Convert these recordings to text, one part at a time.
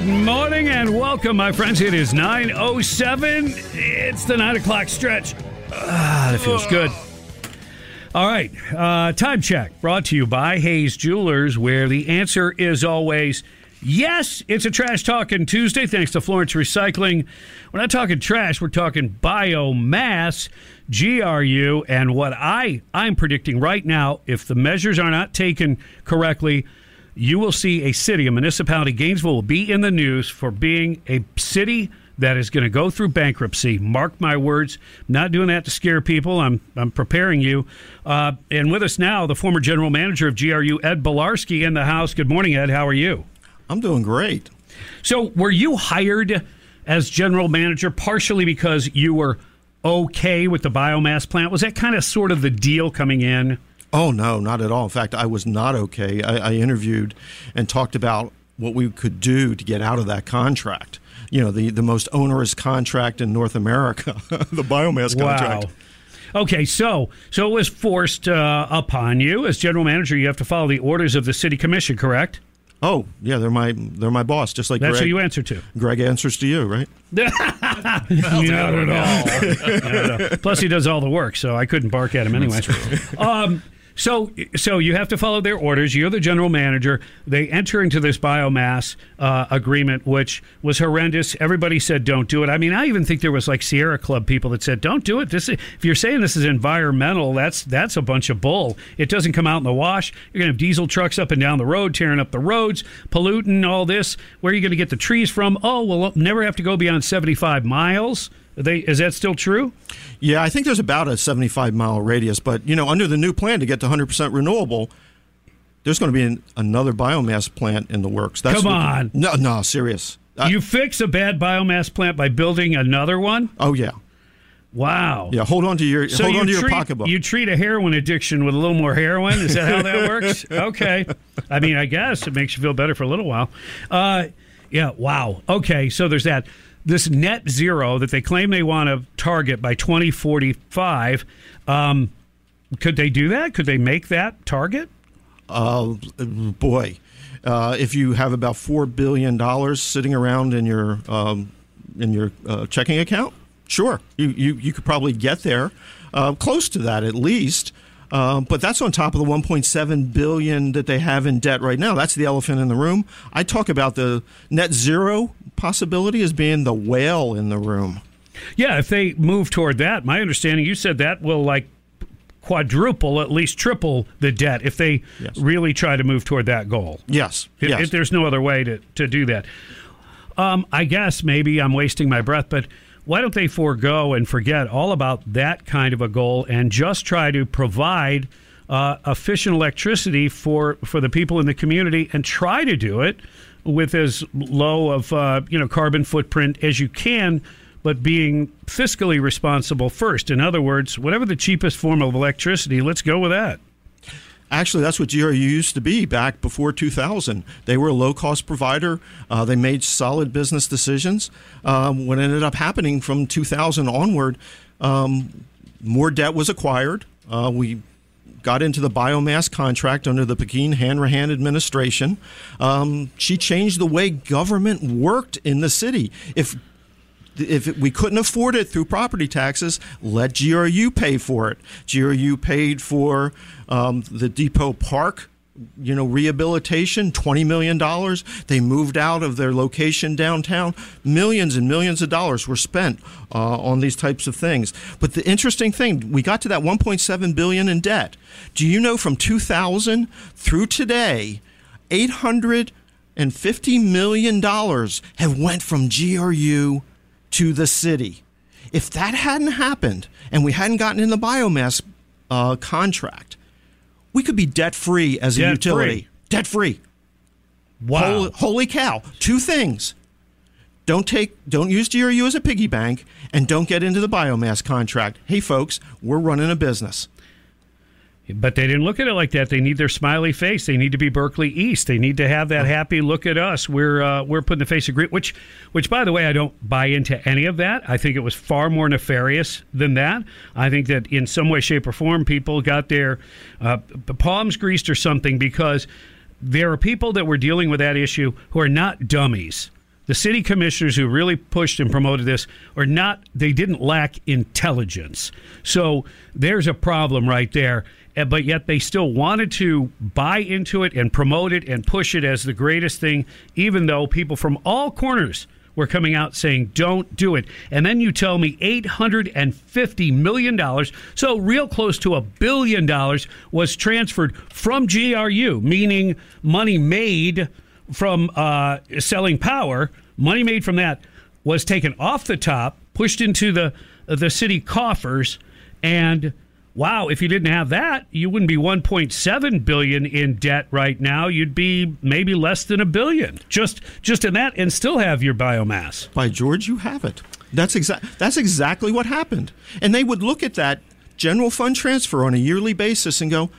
Good morning and welcome, my friends. It is 9.07. It's the 9 o'clock stretch. Ah, that feels good. All right, uh, time check brought to you by Hayes Jewelers, where the answer is always yes. It's a trash talking Tuesday, thanks to Florence Recycling. We're not talking trash; we're talking biomass, GRU, and what I I'm predicting right now, if the measures are not taken correctly, you will see a city, a municipality, Gainesville will be in the news for being a city that is going to go through bankruptcy. Mark my words. Not doing that to scare people. I'm I'm preparing you. Uh, and with us now, the former general manager of GRU, Ed Bielarski, in the house. Good morning, Ed. How are you? I'm doing great. So, were you hired as general manager partially because you were okay with the biomass plant? Was that kind of sort of the deal coming in? Oh no, not at all. In fact, I was not okay. I, I interviewed and talked about what we could do to get out of that contract. You know, the, the most onerous contract in North America, the biomass contract. Wow. Okay, so so it was forced uh, upon you as general manager. You have to follow the orders of the city commission, correct? Oh yeah, they're my they're my boss, just like That's Greg. who you answer to. Greg answers to you, right? Not at all. Not at all. Plus, he does all the work, so I couldn't bark at him anyway. Um, so, so you have to follow their orders. You're the general manager. They enter into this biomass uh, agreement, which was horrendous. Everybody said, "Don't do it." I mean, I even think there was like Sierra Club people that said, "Don't do it." This, is, if you're saying this is environmental, that's that's a bunch of bull. It doesn't come out in the wash. You're gonna have diesel trucks up and down the road, tearing up the roads, polluting all this. Where are you to get the trees from? Oh, we'll never have to go beyond 75 miles. They, is that still true? Yeah, I think there's about a 75 mile radius, but you know, under the new plan to get to 100% renewable, there's going to be an, another biomass plant in the works. Come what- on. no, no, serious. Uh, you fix a bad biomass plant by building another one? oh yeah, Wow. yeah. Hold on to your So hold you on to your pocketbook. You treat a heroin addiction with a little more heroin. Is that how that works? Okay. I mean, I guess it makes you feel better for a little while. Uh, yeah. Wow. Okay. So there's that. This net zero that they claim they want to target by 2045. Um, could they do that? Could they make that target? Uh, boy, uh, if you have about four billion dollars sitting around in your um, in your uh, checking account, sure, you, you you could probably get there, uh, close to that at least. Uh, but that's on top of the 1.7 billion that they have in debt right now. That's the elephant in the room. I talk about the net zero possibility as being the whale in the room. Yeah. If they move toward that, my understanding, you said that will like quadruple, at least triple the debt if they Yes. really try to move toward that goal. Yes, If, yes. if there's no other way to, to do that. Um, I guess maybe I'm wasting my breath, but why don't they forego and forget all about that kind of a goal and just try to provide uh, efficient electricity for, for the people in the community and try to do it with as low of uh, you know carbon footprint as you can, but being fiscally responsible first. In other words, whatever the cheapest form of electricity, let's go with that. Actually, that's what GRU used to be back before 2000. They were a low cost provider. Uh, they made solid business decisions. Um, what ended up happening from 2000 onward, um, more debt was acquired. Uh, we got into the biomass contract under the Pegeen Hanrahan administration. Um, she changed the way government worked in the city. If if we couldn't afford it through property taxes, let GRU pay for it. GRU paid for um, the Depot Park you know, rehabilitation, $20 million. They moved out of their location downtown. Millions and millions of dollars were spent uh, on these types of things. But the interesting thing, we got to that 1.7 billion in debt. Do you know from 2000 through today, 850 million dollars have went from GRU to the city. If that hadn't happened and we hadn't gotten in the biomass uh, contract, we could be debt free as a Debt utility. free. Debt free. Wow. Holy, holy cow! Two things: don't take, don't use GRU as a piggy bank, and don't get into the biomass contract. Hey, folks, we're running a business. But they didn't look at it like that. They need their smiley face. They need to be Berkeley East. They need to have that happy look at us. We're uh, we're putting the face of great. Which, which by the way, I don't buy into any of that. I think it was far more nefarious than that. I think that in some way, shape, or form, people got their uh, palms greased or something because there are people that were dealing with that issue who are not dummies. The city commissioners who really pushed and promoted this are not, they didn't lack intelligence. So there's a problem right there. Uh, But yet they still wanted to buy into it and promote it and push it as the greatest thing, even though people from all corners were coming out saying, don't do it. And then you tell me $850 million, so real close to a billion dollars, was transferred from GRU, meaning money made from uh, selling power, money made from that was taken off the top, pushed into the the city coffers, and wow, if you didn't have that, you wouldn't be 1.7 billion in debt right now. You'd be maybe less than a billion just just in that, and still have your biomass. By George, you have it. That's exact. That's exactly what happened. And they would look at that general fund transfer on a yearly basis and go,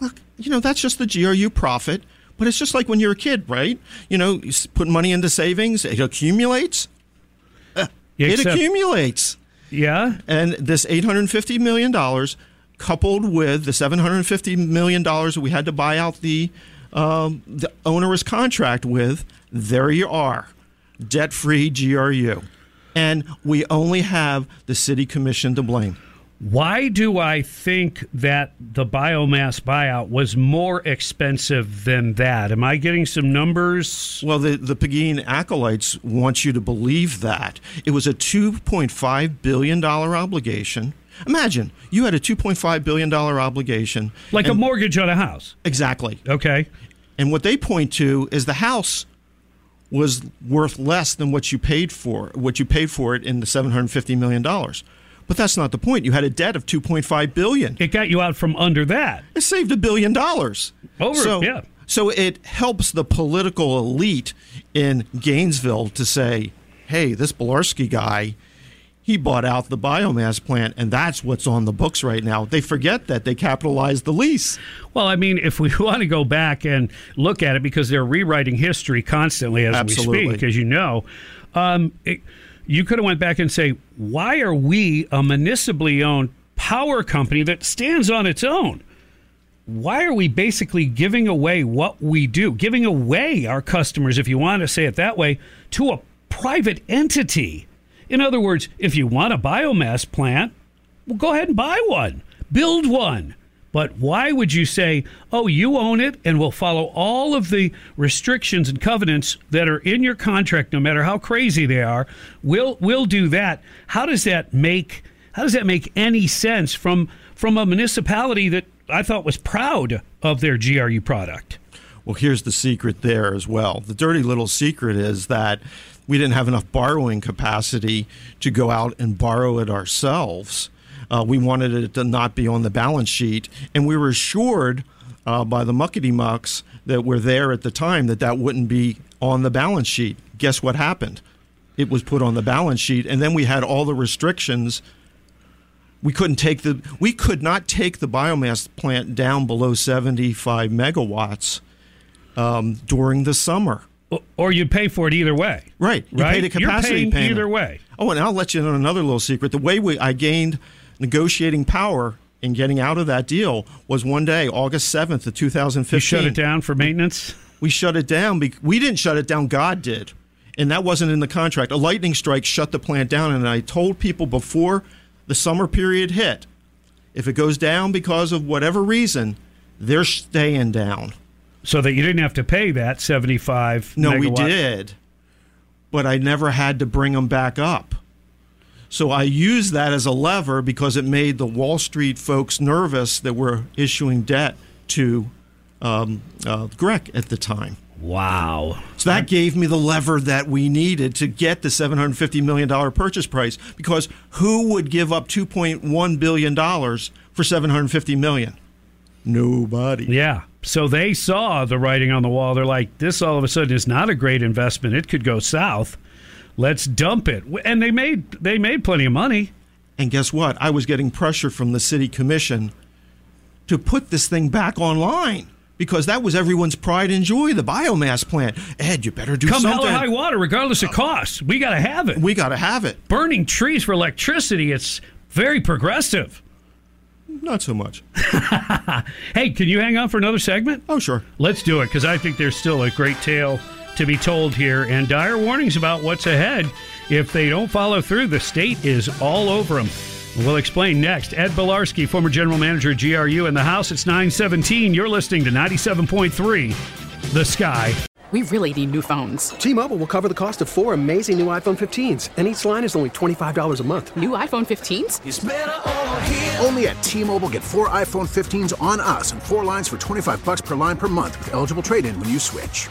"Look, you know, that's just the GRU profit." But it's just like when you're a kid, right? You know, you put money into savings, it accumulates. Uh, it accumulates. Yeah, And this $850 million, coupled with the $750 million we had to buy out the, um, the onerous contract with, there you are debt free GRU. And we only have the city commission to blame. Why do I think that the biomass buyout was more expensive than that? Am I getting some numbers? Well, the, the Pegeen acolytes want you to believe that. It was a $2.5 billion obligation. Imagine you had a $2.5 billion obligation. Like a mortgage on a house. Exactly. Okay. And what they point to is the house was worth less than what you paid for what you paid for it in the 750 million dollars. But that's not the point. You had a debt of 2.5 billion. It got you out from under that. It saved a billion dollars. Over, so, yeah. So it helps the political elite in Gainesville to say, "Hey, this Bielarski guy, he bought out the biomass plant, and that's what's on the books right now." They forget that they capitalized the lease. Well, I mean, if we want to go back and look at it, because they're rewriting history constantly as we speak, as you know, um, it, you could have went back and say, why are we a municipally owned power company that stands on its own? Why are we basically giving away what we do, giving away our customers, if you want to say it that way, to a private entity? In other words, if you want a biomass plant, well, go ahead and buy one, build one. But why would you say, oh, you own it and we'll follow all of the restrictions and covenants that are in your contract, no matter how crazy they are? We'll, we'll do that. How does that make how does that make any sense from from a municipality that I thought was proud of their GRU product? Well, here's the secret there as well. The dirty little secret is that we didn't have enough borrowing capacity to go out and borrow it ourselves. Uh, we wanted it to not be on the balance sheet, and we were assured uh, by the muckety mucks that were there at the time that that wouldn't be on the balance sheet. Guess what happened? It was put on the balance sheet, and then we had all the restrictions we couldn't take the we could not take the biomass plant down below 75 megawatts um, during the summer. Or you'd pay for it either way. Right, you right? paid a capacity You're paying payment. either way. Oh, and I'll let you know another little secret. The way we I gained negotiating power in getting out of that deal was one day, August 7th of 2015. You shut it down for maintenance. We shut it down. We didn't shut it down. God did. And that wasn't in the contract. A lightning strike shut the plant down. And I told people before the summer period hit if it goes down because of whatever reason, They're staying down. So that you didn't have to pay that 75 No, we did, but I never had to bring them back up. So I used that as a lever because it made the Wall Street folks nervous that were issuing debt to um, uh, GREC at the time. Wow. So that gave me the lever that we needed to get the $750 million purchase price because who would give up $2.1 billion for 750 million? Nobody. Yeah. So they saw the writing on the wall. They're like, this all of a sudden is not a great investment. It could go south. Let's dump it. And they made they made plenty of money. And guess what? I was getting pressure from the city commission to put this thing back online because that was everyone's pride and joy, the biomass plant. Ed, you better do something. Come hell or high water, regardless of uh, cost. We got to have it. we got to have it. Burning trees for electricity, it's very progressive. Not so much. Hey, can you hang on for another segment? Oh, sure. Let's do it because I think there's still a great tale to be told here and dire warnings about what's ahead. If they don't follow through, the state is all over them. We'll explain next. Ed Bielarski, former general manager at GRU in the house. It's 917. You're listening to 97.3 The Sky. We really need new phones. T-Mobile will cover the cost of four amazing new iPhone 15s, and each line is only $25 a month. New iPhone 15s? Only at T-Mobile get four iPhone 15s on us and four lines for 25 bucks per line per month with eligible trade-in when you switch.